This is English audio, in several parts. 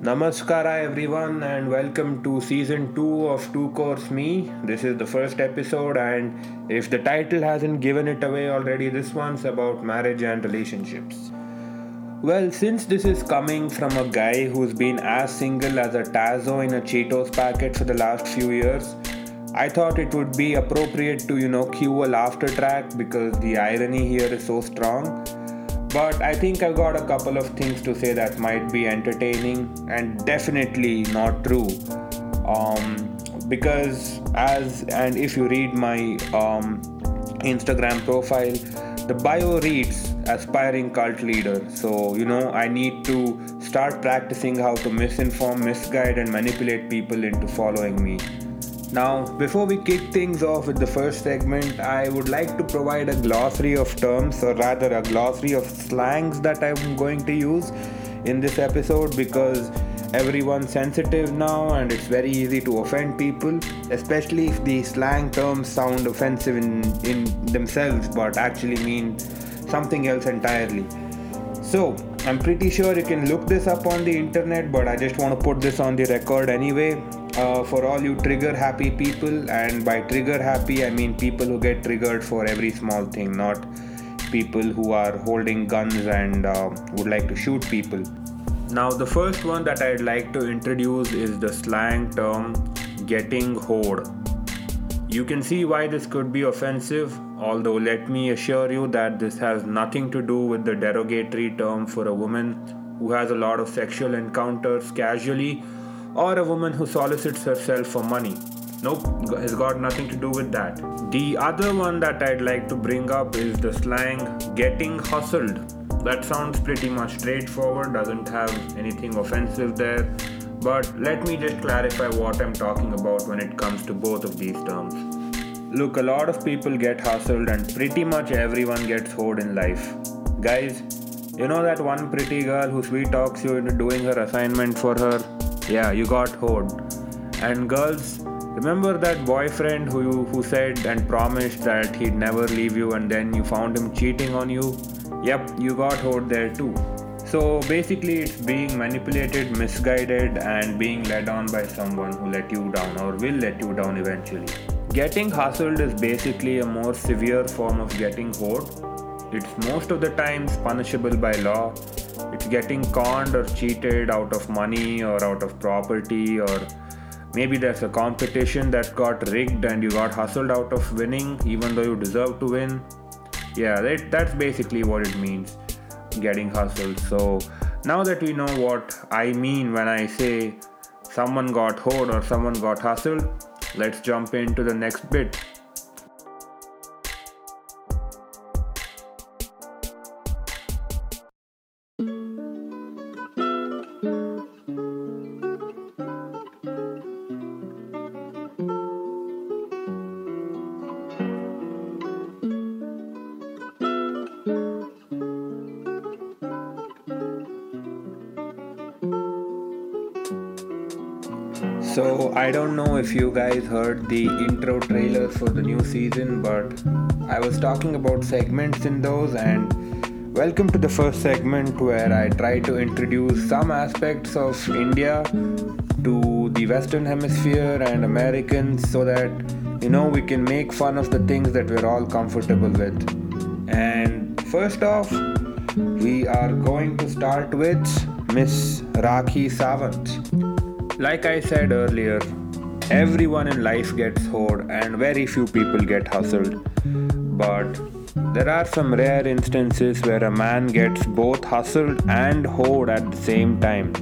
Namaskara everyone and welcome to season 2 of 2 Course Me. This is the first episode and if the title hasn't given it away already, this one's about marriage and relationships. Well, since this is coming from a guy who's been as single as a Tazo in a Cheetos packet for the last few years, I thought it would be appropriate to, you know, cue a laughter track because the irony here is so strong but I think I've got a couple of things to say that might be entertaining and definitely not true. Um, because, as and if you read my um, Instagram profile, the bio reads aspiring cult leader. So, you know, I need to start practicing how to misinform, misguide, and manipulate people into following me. Now, before we kick things off with the first segment, I would like to provide a glossary of terms, or rather, a glossary of slangs that I'm going to use in this episode because everyone's sensitive now and it's very easy to offend people, especially if the slang terms sound offensive in, in themselves but actually mean something else entirely. So, I'm pretty sure you can look this up on the internet, but I just want to put this on the record anyway uh, for all you trigger happy people. And by trigger happy, I mean people who get triggered for every small thing, not people who are holding guns and uh, would like to shoot people. Now, the first one that I'd like to introduce is the slang term getting hoed. You can see why this could be offensive, although let me assure you that this has nothing to do with the derogatory term for a woman who has a lot of sexual encounters casually or a woman who solicits herself for money. Nope, has got nothing to do with that. The other one that I'd like to bring up is the slang getting hustled. That sounds pretty much straightforward, doesn't have anything offensive there. But let me just clarify what I'm talking about when it comes to both of these terms. Look, a lot of people get hustled, and pretty much everyone gets hoed in life. Guys, you know that one pretty girl who sweet talks you into doing her assignment for her? Yeah, you got hoed. And girls, remember that boyfriend who you, who said and promised that he'd never leave you and then you found him cheating on you? Yep, you got hoed there too. So basically, it's being manipulated, misguided, and being led on by someone who let you down or will let you down eventually. Getting hustled is basically a more severe form of getting hoed. It's most of the times punishable by law it's getting conned or cheated out of money or out of property or maybe there's a competition that got rigged and you got hustled out of winning even though you deserve to win yeah that, that's basically what it means getting hustled. So now that we know what i mean when i say someone got hoed or someone got hustled let's jump into the next bit I don't know if you guys heard the intro trailers for the new season, but I was talking about segments in those, and welcome to the first segment where I try to introduce some aspects of India to the Western Hemisphere and Americans so that you know we can make fun of the things that we're all comfortable with. And first off, we are going to start with Miss Rakhi Sawant. Like I said earlier, everyone in life gets hoed and very few people get hustled. But there are some rare instances where a man gets both hustled and hoed at the same time.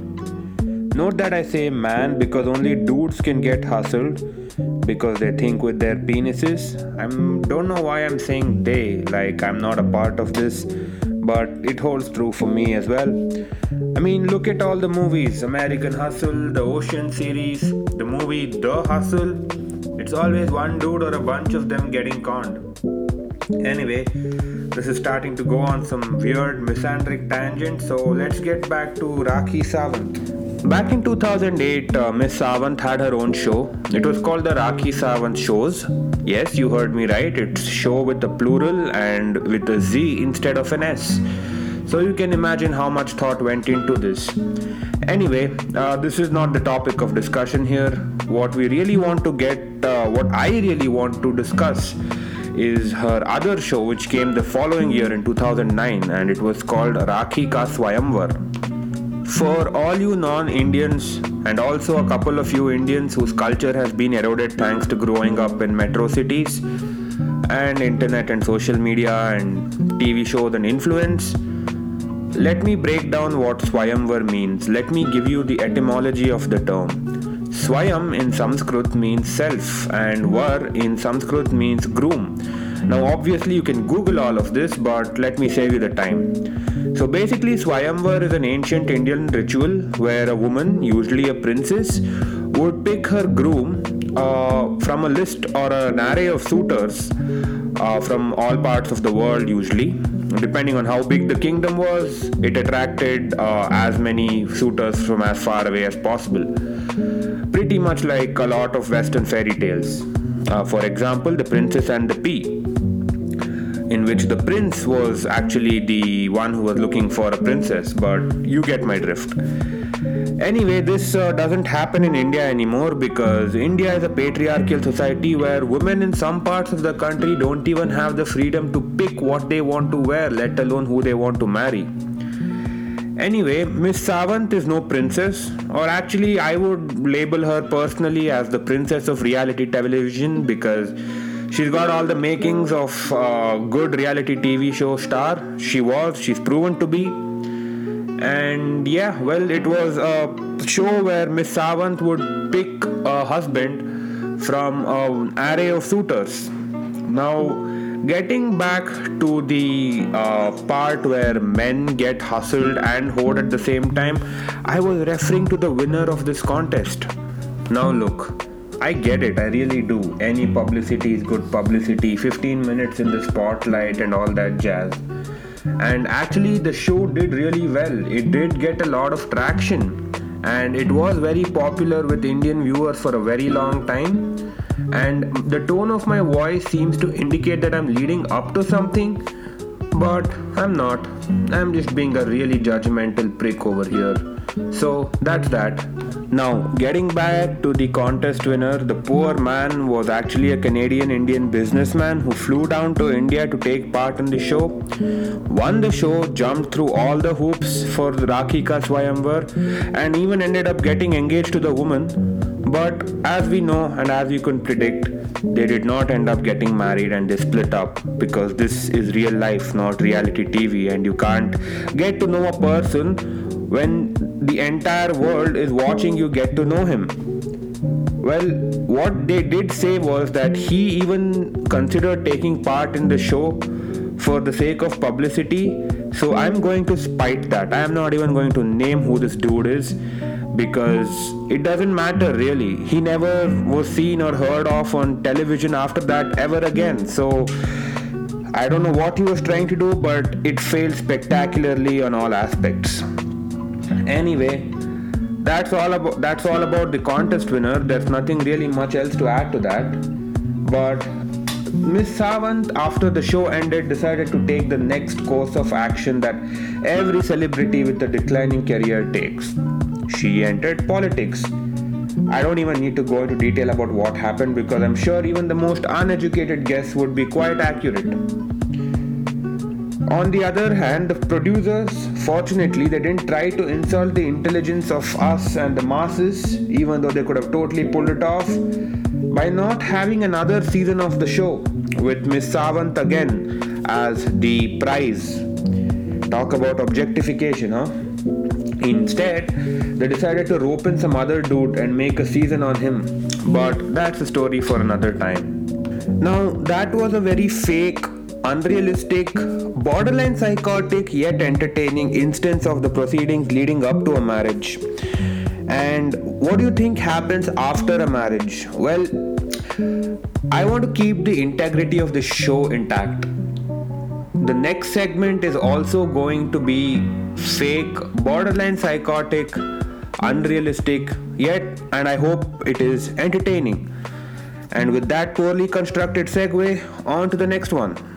Note that I say man because only dudes can get hustled because they think with their penises. I don't know why I'm saying they, like I'm not a part of this, but it holds true for me as well. I mean, look at all the movies American Hustle, the Ocean series, the movie The Hustle. It's always one dude or a bunch of them getting conned. Anyway, this is starting to go on some weird misandric tangent, so let's get back to Rakhi Sawant. Back in 2008, uh, Miss Sawant had her own show. It was called the Rakhi Sawant Shows. Yes, you heard me right. It's show with the plural and with a Z instead of an S. So you can imagine how much thought went into this. Anyway, uh, this is not the topic of discussion here. What we really want to get, uh, what I really want to discuss, is her other show, which came the following year in 2009, and it was called Rakhi Ka Swayamvar. For all you non Indians, and also a couple of you Indians whose culture has been eroded thanks to growing up in metro cities and internet and social media and TV shows and influence, let me break down what Swayamvar means. Let me give you the etymology of the term. Swayam in Sanskrit means self, and Var in Sanskrit means groom. Now, obviously, you can Google all of this, but let me save you the time. So, basically, Swayamvar is an ancient Indian ritual where a woman, usually a princess, would pick her groom uh, from a list or an array of suitors uh, from all parts of the world, usually. Depending on how big the kingdom was, it attracted uh, as many suitors from as far away as possible. Pretty much like a lot of Western fairy tales. Uh, for example, The Princess and the Pea in which the prince was actually the one who was looking for a princess, but you get my drift. Anyway, this uh, doesn't happen in India anymore because India is a patriarchal society where women in some parts of the country don't even have the freedom to pick what they want to wear, let alone who they want to marry. Anyway, Miss Sawant is no princess, or actually, I would label her personally as the princess of reality television because she's got all the makings of a good reality TV show star. She was, she's proven to be. And yeah, well, it was a show where Miss Sawant would pick a husband from an array of suitors. Now, getting back to the uh, part where men get hustled and hoed at the same time, I was referring to the winner of this contest. Now, look, I get it, I really do. Any publicity is good publicity, 15 minutes in the spotlight, and all that jazz. And actually, the show did really well. It did get a lot of traction, and it was very popular with Indian viewers for a very long time. And the tone of my voice seems to indicate that I'm leading up to something, but I'm not. I'm just being a really judgmental prick over here. So that's that. Now, getting back to the contest winner, the poor man was actually a Canadian Indian businessman who flew down to India to take part in the show, won the show, jumped through all the hoops for Rakhi Ka Swayamvar, and even ended up getting engaged to the woman. But as we know and as you can predict, they did not end up getting married and they split up because this is real life, not reality TV, and you can't get to know a person when the entire world is watching you get to know him. Well, what they did say was that he even considered taking part in the show for the sake of publicity. So I'm going to spite that. I am not even going to name who this dude is because it doesn't matter really. He never was seen or heard of on television after that ever again. So I don't know what he was trying to do, but it failed spectacularly on all aspects. Anyway, that's all about that's all about the contest winner. There's nothing really much else to add to that. But Miss Sawant, after the show ended, decided to take the next course of action that every celebrity with a declining career takes. She entered politics. I don't even need to go into detail about what happened because I'm sure even the most uneducated guess would be quite accurate. On the other hand, the producers, fortunately, they didn't try to insult the intelligence of us and the masses, even though they could have totally pulled it off, by not having another season of the show with Miss Sawant again as the prize. Talk about objectification, huh? Instead, they decided to rope in some other dude and make a season on him. But that's a story for another time. Now, that was a very fake unrealistic, borderline psychotic yet entertaining instance of the proceedings leading up to a marriage. And what do you think happens after a marriage? Well, I want to keep the integrity of the show intact. The next segment is also going to be fake, borderline psychotic, unrealistic, yet, and I hope it is entertaining. And with that poorly constructed segue, on to the next one.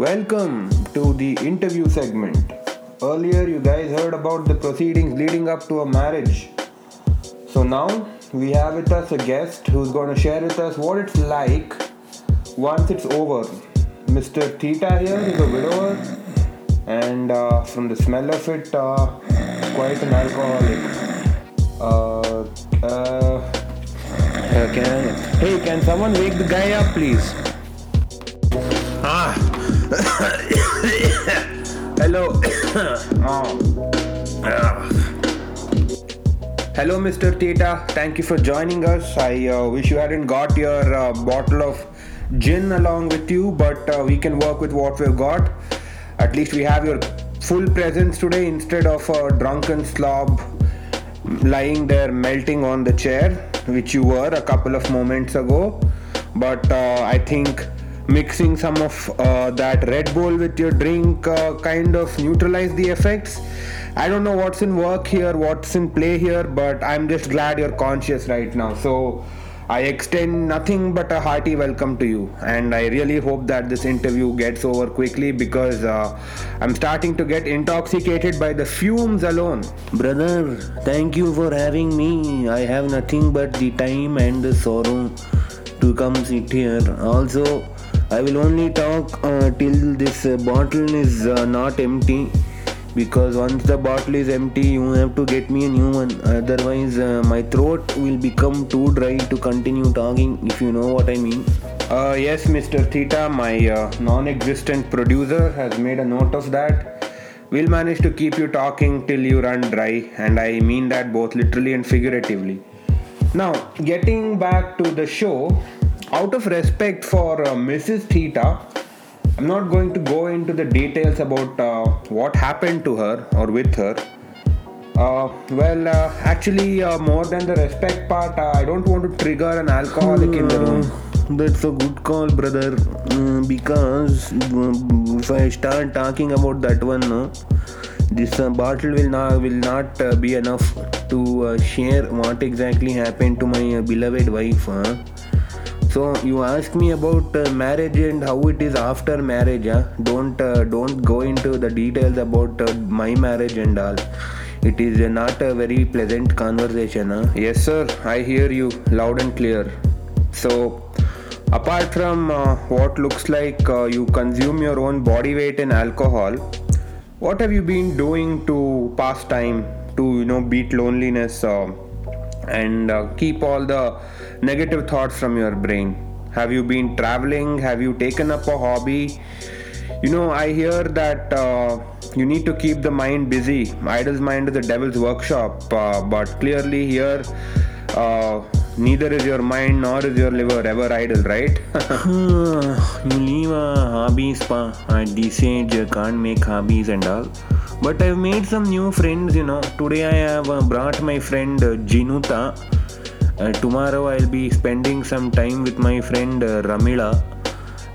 Welcome to the interview segment. Earlier, you guys heard about the proceedings leading up to a marriage. So now we have with us a guest who's going to share with us what it's like once it's over. Mr. Theta here is a widower, and uh, from the smell of it, uh, quite an alcoholic. Uh, uh, uh, can, hey, can someone wake the guy up, please? Hello. oh. Hello, Mr. Theta. Thank you for joining us. I uh, wish you hadn't got your uh, bottle of gin along with you, but uh, we can work with what we've got. At least we have your full presence today instead of a drunken slob lying there melting on the chair, which you were a couple of moments ago. But uh, I think mixing some of uh, that Red Bull with your drink uh, kind of neutralize the effects. I don't know what's in work here, what's in play here, but I'm just glad you're conscious right now. So I extend nothing but a hearty welcome to you, and I really hope that this interview gets over quickly because uh, I'm starting to get intoxicated by the fumes alone. Brother, thank you for having me. I have nothing but the time and the sorrow to come sit here. Also, I will only talk uh, till this uh, bottle is uh, not empty because once the bottle is empty you have to get me a new one otherwise uh, my throat will become too dry to continue talking if you know what i mean Uh, yes, Mr. Theta, my uh, non existent producer has made a note of that. We'll manage to keep you talking till you run dry, and I mean that both literally and figuratively. Now, getting back to the show, out of respect for uh, Mrs. Theta, I'm not going to go into the details about uh, what happened to her or with her. Uh, well, uh, actually, uh, more than the respect part, uh, I don't want to trigger an alcoholic in the room. That's a good call, brother. Mm, because mm, if I start talking about that one, this uh, bottle will not will not uh, be enough to uh, share what exactly happened to my beloved wife. Huh? So you ask me about uh, marriage and how it is after marriage. Huh? Don't uh, don't go into the details about uh, my marriage and all. It is not a very pleasant conversation. Huh? Yes, sir, I hear you loud and clear. So, apart from uh, what looks like uh, you consume your own body weight in alcohol, what have you been doing to pass time, to you know beat loneliness uh, and keep all the negative thoughts from your brain? Have you been traveling? Have you taken up a hobby? You know, I hear that uh, you need to keep the mind busy. Idle's mind is the devil's workshop, uh, but clearly here, uh, neither is your mind nor is your liver ever idle, right? you leave uh, hobbies pa. at this age you can't make hobbies and all but i've made some new friends you know today i have uh, brought my friend uh, jinuta uh, tomorrow i'll be spending some time with my friend uh, ramila.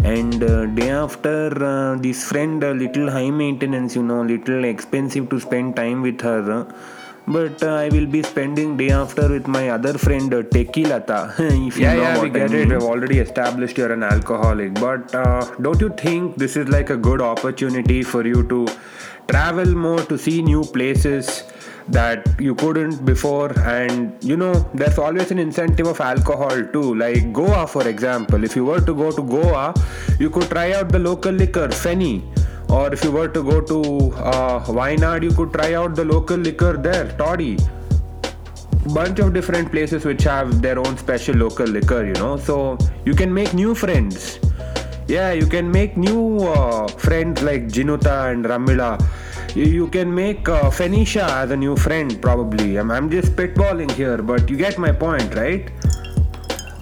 And uh, day after uh, this friend uh, little high maintenance you know little expensive to spend time with her. But uh, i will be spending day after with my other friend uh, tekilata if you yeah, know yeah, we I get mean. it we've already established you're an alcoholic, but uh, don't you think this is like a good opportunity for you to travel more, to see new places that you couldn't before? And you know, there's always an incentive of alcohol too. Like Goa, for example, if you were to go to Goa, you could try out the local liquor, Feni. Or if you were to go to uh, Wayanad, you could try out the local liquor there, Toddy bunch of different places which have their own special local liquor you know so you can make new friends yeah you can make new uh, friends like jinuta and ramila you, can make uh, Phoenicia as a new friend probably I'm, I'm just spitballing here but you get my point right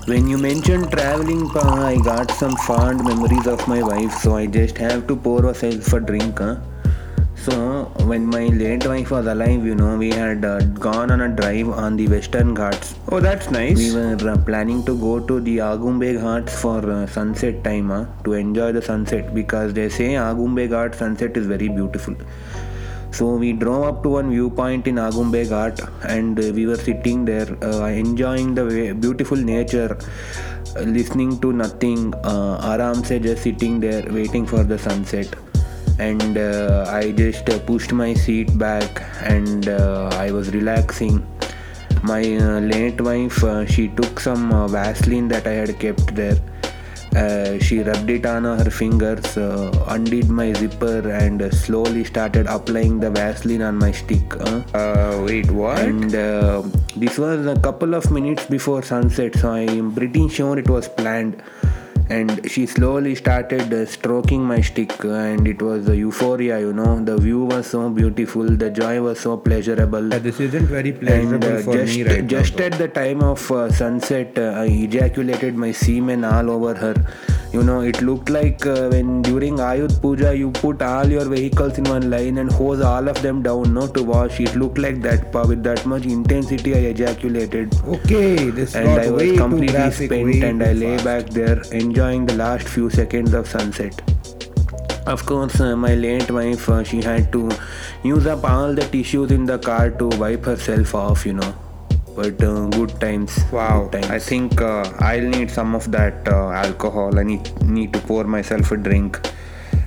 When you mentioned traveling, pa, I got some fond memories of my wife, so I just have to pour myself a drink. Huh? So, when my late wife was alive, you know, we had uh, gone on a drive on the Western Ghats. oh that's nice We were uh, planning to go to the Agumbe Ghats for uh, sunset time huh, to enjoy the sunset because they say Agumbe Ghat sunset is very beautiful. So we drove up to one viewpoint in Agumbe Ghat and uh, we were sitting there uh, enjoying the beautiful nature listening to nothing, uh, aram se just sitting there waiting for the sunset. And uh, I just uh, pushed my seat back and uh, I was relaxing. My uh, late wife, uh, she took some uh, Vaseline that I had kept there. Uh, she rubbed it on her fingers, uh, undid my zipper, and slowly started applying the Vaseline on my stick. uh. Uh, wait, what? And uh, this was a couple of minutes before sunset, so I am pretty sure it was planned. And she slowly started uh, stroking my stick, and it was a euphoria, you know. The view was so beautiful, the joy was so pleasurable. Yeah, this isn't very And pleasurable uh, for just, me right just now. at the time of uh, sunset, uh, I ejaculated my semen all over her. You know, it looked like uh, when during Ayudh Puja you put all your vehicles in one line and hose all of them down, no, to wash. It looked like that. pa- With that much intensity, I ejaculated. Okay, this And got I was completely graphic, spent, and I lay fast. back there enjoying the last few seconds of sunset. Of course, uh, my late wife, uh, she had to use up all the tissues in the car to wipe herself off, you know. But uh, good times. Wow, good times. I think uh, I'll need some of that uh, alcohol. I need need to pour myself a drink.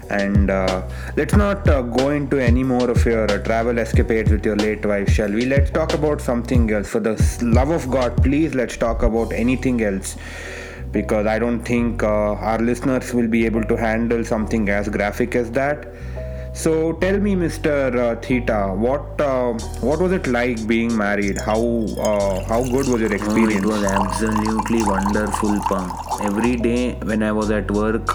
And uh, let's not uh, go into any more of your uh, travel escapades with your late wife, shall we? Let's talk about something else. For the love of God, please let's talk about anything else. Because I don't think uh, our listeners will be able to handle something as graphic as that. So tell me, Mr. Uh, Theta, what uh, what was it like being married? How uh, how good was your Oh, experience? it was absolutely wonderful, pa. Every day when I was at work,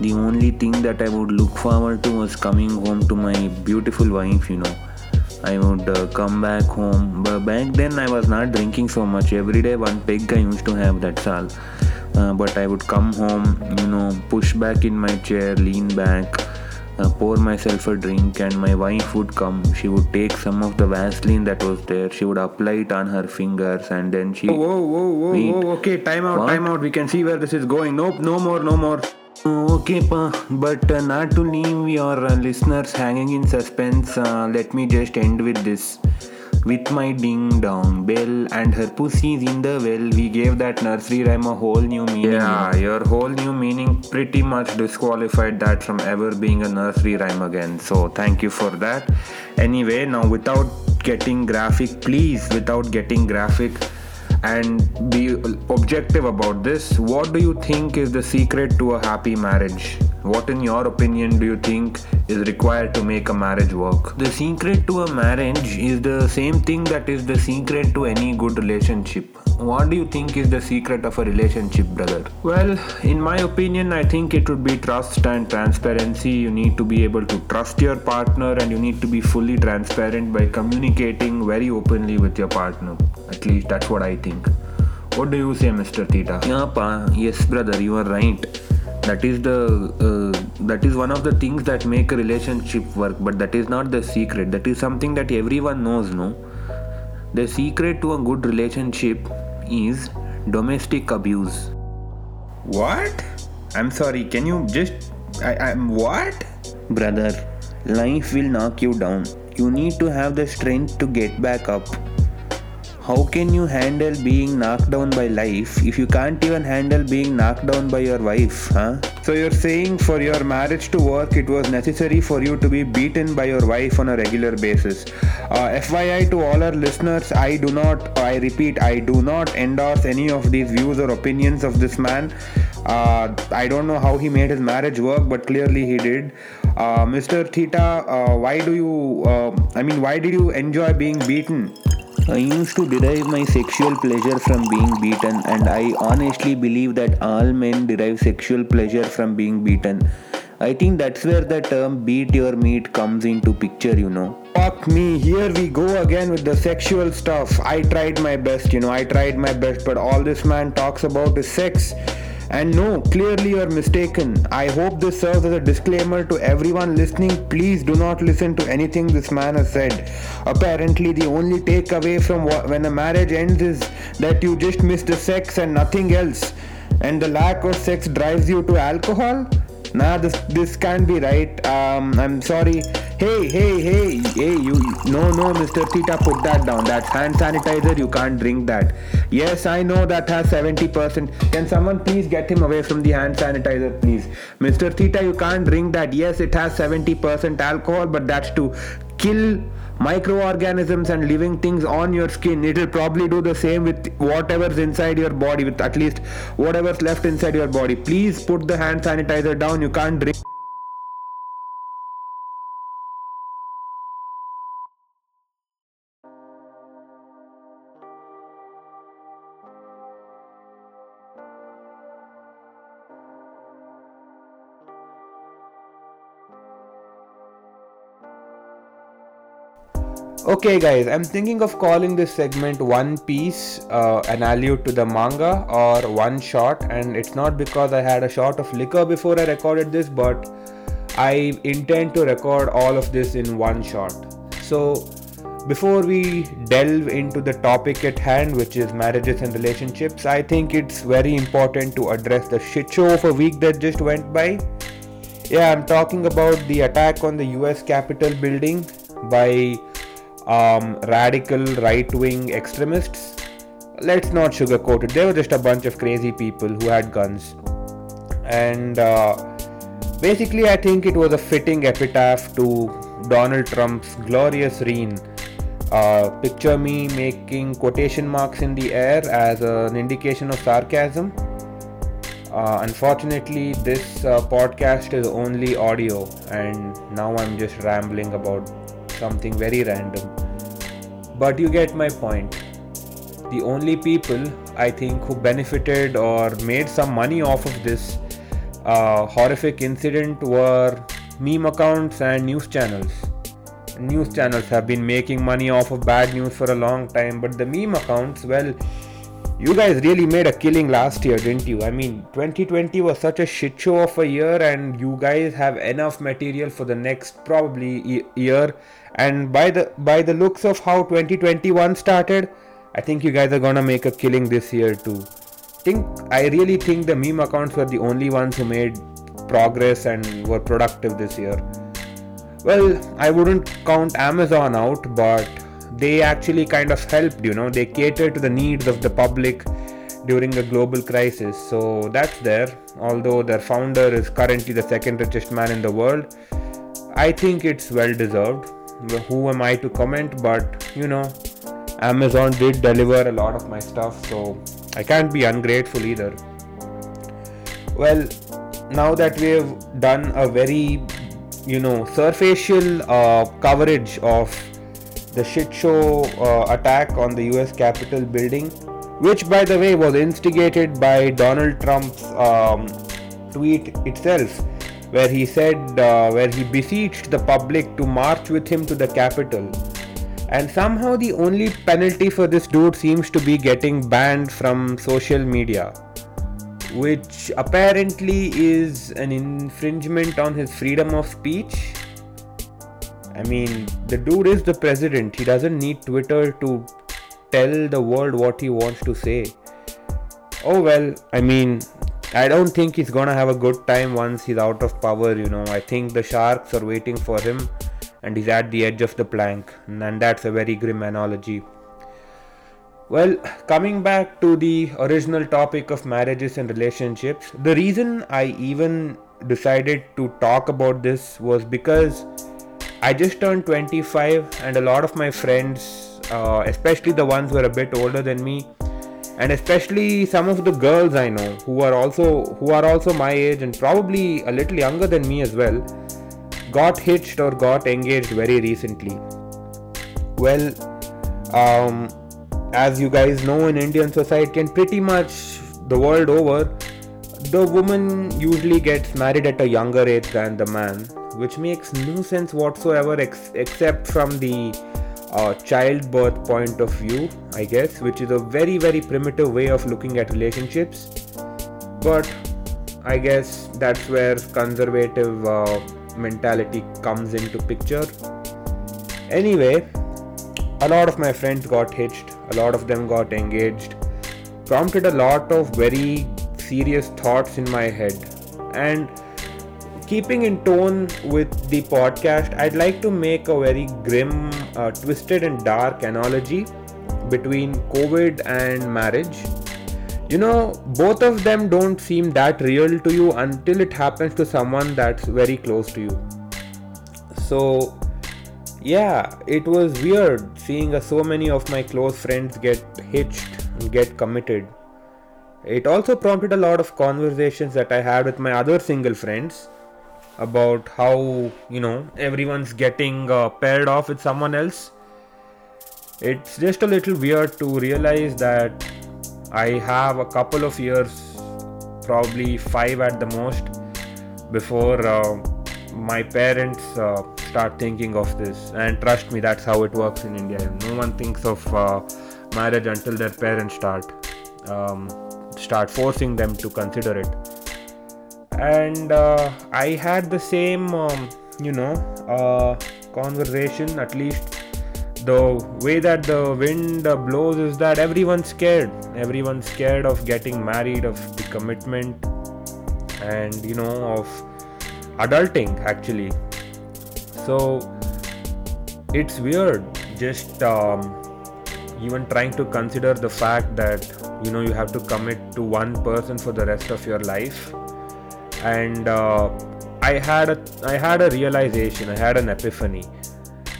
the only thing that I would look forward to was coming home to my beautiful wife, you know. I would uh, come back home. But back then, I was not drinking so much. Every day, one peg I used to have, that's all. Uh, but I would come home, you know, push back in my chair, lean back, uh, pour myself a drink, and my wife would come. She would take some of the Vaseline that was there, she would apply it on her fingers, and then she. Whoa, whoa, whoa, Wait. whoa, okay, time out, What? time out. We can see where this is going. Nope, no more, no more. Oh, Okay, pa, but uh, not to leave your uh, listeners hanging in suspense, uh, let me just end with this. With my ding dong bell and her pussies in the well, we gave that nursery rhyme a whole new meaning. Yeah, your whole new meaning pretty much disqualified that from ever being a nursery rhyme again. So thank you for that. Anyway, now without getting graphic, please, without getting graphic and be objective about this, what do you think is the secret to a happy marriage? What, in your opinion, do you think is required to make a marriage work? The secret to a marriage is the same thing that is the secret to any good relationship. What do you think is the secret of a relationship, brother? Well, in my opinion, I think it would be trust and transparency. You need to be able to trust your partner and you need to be fully transparent by communicating very openly with your partner. At least that's what I think. What do you say, Mr. Theta? Yeah, pa. Yes, brother, you are right. That is the uh, that is one of the things that make a relationship work, but that is not the secret. That is something that everyone knows, no. The secret to a good relationship is domestic abuse. What? I'm sorry, can you just. I, I'm what? Brother, life will knock you down. You need to have the strength to get back up. How can you handle being knocked down by life if you can't even handle being knocked down by your wife, huh? So you're saying for your marriage to work, it was necessary for you to be beaten by your wife on a regular basis. Uh, FYI to all our listeners, I do not, I repeat, I do not endorse any of these views or opinions of this man. Uh, I don't know how he made his marriage work, but clearly he did. Uh, Mr. Theta, uh, why do you, uh, I mean, why did you enjoy being beaten? I used to derive my sexual pleasure from being beaten, and I honestly believe that all men derive sexual pleasure from being beaten. I think that's where the term beat your meat comes into picture, you know. Fuck me, here we go again with the sexual stuff. I tried my best, you know, I tried my best, but all this man talks about is sex. And no, clearly you're mistaken. I hope this serves as a disclaimer to everyone listening. Please do not listen to anything this man has said. Apparently, the only takeaway from when a marriage ends is that you just miss the sex and nothing else. And the lack of sex drives you to alcohol? Nah, this this can't be right. Um, I'm sorry. Hey, hey, hey, hey, you, no, no, Mr. Theta, put that down. That's hand sanitizer. You can't drink that. Yes, I know that has 70%. Can someone please get him away from the hand sanitizer, please? Mr. Theta, you can't drink that. Yes, it has 70% alcohol, but that's to kill microorganisms and living things on your skin it will probably do the same with whatever's inside your body with at least whatever's left inside your body. Please put the hand sanitizer down. You can't drink Okay, guys, I'm thinking of calling this segment One Piece, uh, an allude to the manga, or One Shot. And it's not because I had a shot of liquor before I recorded this, but I intend to record all of this in one shot. So, before we delve into the topic at hand, which is marriages and relationships, I think it's very important to address the shit show of a week that just went by. Yeah, I'm talking about the attack on the US Capitol building by um, radical right wing extremists. Let's not sugarcoat it. They were just a bunch of crazy people who had guns. And uh, basically, I think it was a fitting epitaph to Donald Trump's glorious reign. Uh, picture me making quotation marks in the air as an indication of sarcasm. Uh, unfortunately, this uh, podcast is only audio, and now I'm just rambling about something very random. But you get my point. The only people I think who benefited or made some money off of this uh, horrific incident were meme accounts and news channels. News channels have been making money off of bad news for a long time, but the meme accounts, well, you guys really made a killing last year, didn't you? I mean, 2020 was such a shit show of a year, and you guys have enough material for the next probably year. And by the by the looks of how 2021 started, I think you guys are gonna make a killing this year too. Think I really think the meme accounts were the only ones who made progress and were productive this year. Well, I wouldn't count Amazon out, but they actually kind of helped, you know, they cater to the needs of the public during a global crisis. So that's there. Although their founder is currently the second richest man in the world, I think it's well deserved. Who am I to comment? But you know, Amazon did deliver a lot of my stuff, so I can't be ungrateful either. Well, now that we have done a very, you know, surfacial uh, coverage of the shit show uh, attack on the US Capitol building, which, by the way, was instigated by Donald Trump's um, tweet itself, where he said, uh, where he beseeched the public to march with him to the Capitol. And somehow, the only penalty for this dude seems to be getting banned from social media, which apparently is an infringement on his freedom of speech I mean, the dude is the president. He doesn't need Twitter to tell the world what he wants to say. Oh well, I mean, I don't think he's gonna have a good time once he's out of power, you know. I think the sharks are waiting for him and he's at the edge of the plank, and that's a very grim analogy. Well, coming back to the original topic of marriages and relationships, the reason I even decided to talk about this was because I just turned 25, and a lot of my friends, uh, especially the ones who are a bit older than me, and especially some of the girls I know who are also who are also my age and probably a little younger than me as well, got hitched or got engaged very recently. Well, um, as you guys know, in Indian society and pretty much the world over, the woman usually gets married at a younger age than the man which makes no sense whatsoever ex- except from the uh, childbirth point of view, I guess, which is a very, very primitive way of looking at relationships. But I guess that's where conservative uh, mentality comes into picture. Anyway, a lot of my friends got hitched, a lot of them got engaged, prompted a lot of very serious thoughts in my head. And keeping in tone with the podcast, I'd like to make a very grim, uh, twisted, and dark analogy between COVID and marriage. You know, both of them don't seem that real to you until it happens to someone that's very close to you. So, yeah, it was weird seeing uh, so many of my close friends get hitched and get committed. It also prompted a lot of conversations that I had with my other single friends about how, you know, everyone's getting uh, paired off with someone else. It's just a little weird to realize that I have a couple of years, probably five at the most, before uh, my parents uh, start thinking of this. And trust me, that's how it works in India. No one thinks of uh, marriage until their parents start um, start forcing them to consider it. And uh, I had the same, um, you know, uh, conversation. At least the way that the wind uh, blows is that everyone's scared. Everyone's scared of getting married, of the commitment, and you know, of adulting actually so it's weird just um, even trying to consider the fact that you know you have to commit to one person for the rest of your life and uh, i had a i had a realization i had an epiphany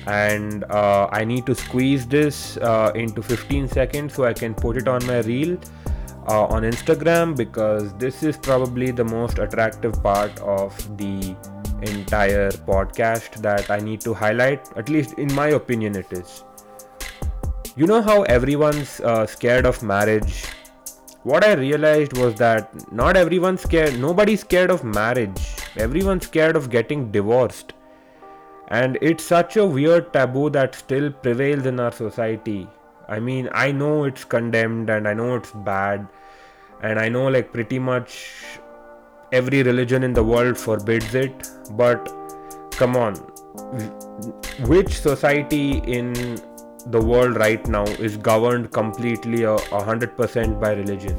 and uh, i need to squeeze this uh, into 15 seconds so i can put it on my reel uh, on instagram because this is probably the most attractive part of the entire podcast that I need to highlight. At least, in my opinion, it is. You know how everyone's uh, scared of marriage? What I realized was that not everyone's scared, nobody's scared of marriage. Everyone's scared of getting divorced. And it's such a weird taboo that still prevails in our society. I mean, I know it's condemned and I know it's bad. And I know, like, pretty much every religion in the world forbids it but come on which society in the world right now is governed completely a hundred percent by religion.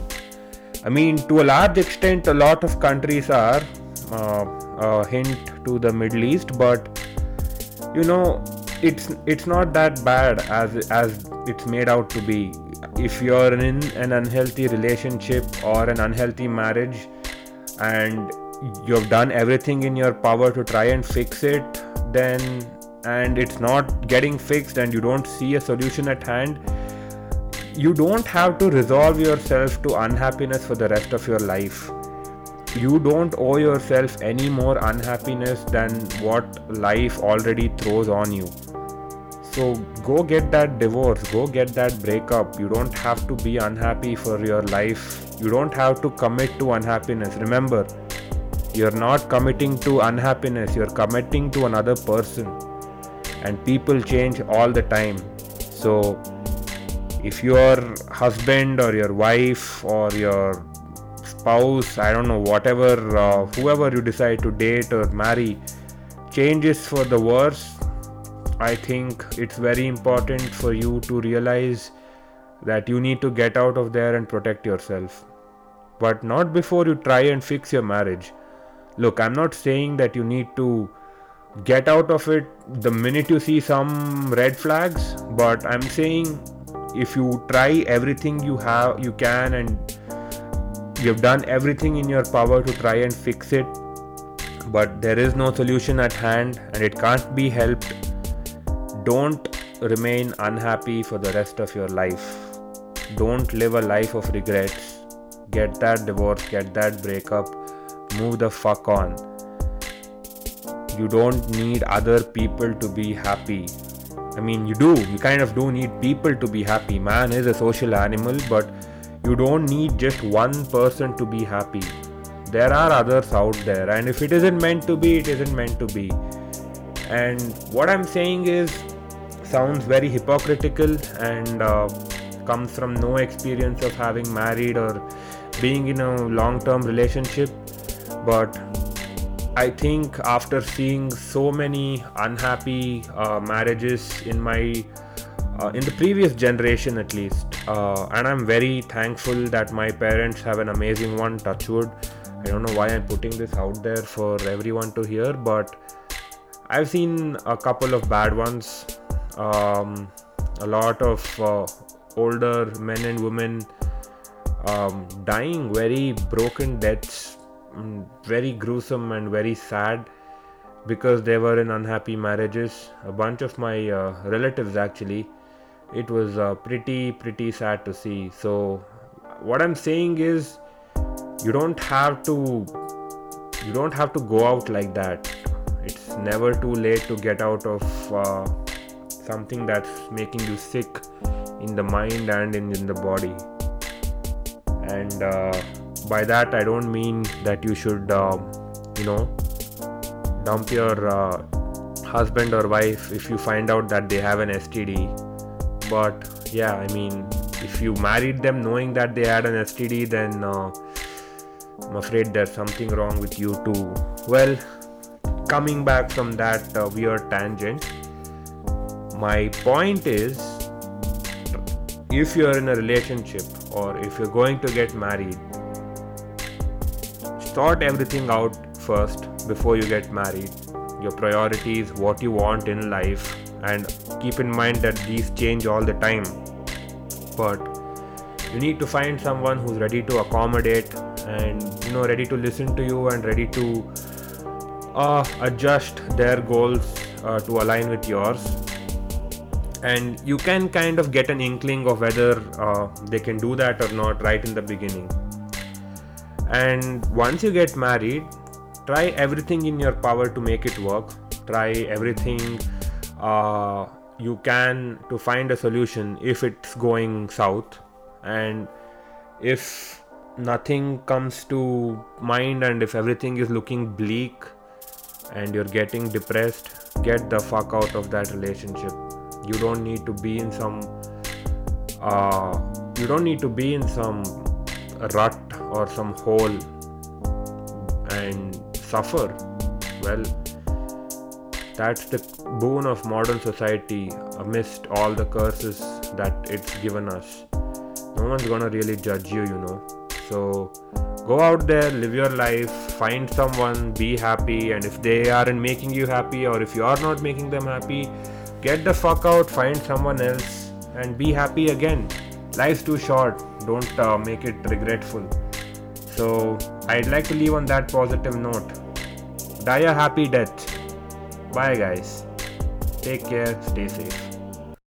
I mean to a large extent a lot of countries are uh, a hint to the middle east but you know it's it's not that bad as as it's made out to be. If you're in an unhealthy relationship or an unhealthy marriage and you've done everything in your power to try and fix it then and it's not getting fixed and you don't see a solution at hand you don't have to resolve yourself to unhappiness for the rest of your life you don't owe yourself any more unhappiness than what life already throws on you so go get that divorce go get that breakup you don't have to be unhappy for your life you don't have to commit to unhappiness. Remember, you're not committing to unhappiness, you're committing to another person. And people change all the time. So, if your husband or your wife or your spouse, I don't know, whatever, uh, whoever you decide to date or marry, changes for the worse, I think it's very important for you to realize that you need to get out of there and protect yourself but not before you try and fix your marriage. Look, I'm not saying that you need to get out of it the minute you see some red flags, but I'm saying if you try everything you have, you can, and you've done everything in your power to try and fix it, but there is no solution at hand and it can't be helped, don't remain unhappy for the rest of your life. Don't live a life of regrets get that divorce, get that breakup, move the fuck on. You don't need other people to be happy. I mean, you do, you kind of do need people to be happy. Man is a social animal, but you don't need just one person to be happy. There are others out there, and if it isn't meant to be, it isn't meant to be. And what I'm saying is, sounds very hypocritical and uh, comes from no experience of having married or being in a long term relationship but I think after seeing so many unhappy uh, marriages in my uh, in the previous generation at least uh, and I'm very thankful that my parents have an amazing one touchwood I don't know why I'm putting this out there for everyone to hear, but I've seen a couple of bad ones. Um, a lot of uh, older men and women um, dying very broken deaths, very gruesome and very sad because they were in unhappy marriages. A bunch of my uh, relatives actually. It was uh, pretty, pretty sad to see. So, what I'm saying is, you don't have to you don't have to go out like that it's never too late to get out of uh, something that's making you sick in the mind and in, in the body and uh, by that i don't mean that you should uh, you know dump your uh, husband or wife if you find out that they have an std but yeah i mean if you married them knowing that they had an std then uh, I'm afraid there's something wrong with you too. Well, coming back from that uh, weird tangent, my point is if you're in a relationship or if you're going to get married, sort everything out first before you get married. Your priorities, what you want in life, and keep in mind that these change all the time. But you need to find someone who's ready to accommodate and you know ready to listen to you and ready to uh, adjust their goals uh, to align with yours and you can kind of get an inkling of whether uh, they can do that or not right in the beginning and once you get married try everything in your power to make it work. Try everything uh, you can to find a solution if it's going south. And if nothing comes to mind and if everything is looking bleak and you're getting depressed get the fuck out of that relationship. You don't need to be in some uh, you don't need to be in some rut or some hole and suffer well that's the boon of modern society amidst all the curses that it's given us no one's gonna really judge you you know so go out there, live your life, find someone, be happy, and if they aren't making you happy or if you are not making them happy, get the fuck out, find someone else, and be happy again. Life's too short, don't uh, make it regretful. So I'd like to leave on that positive note. Die a happy death. Bye, guys. Take care, stay safe.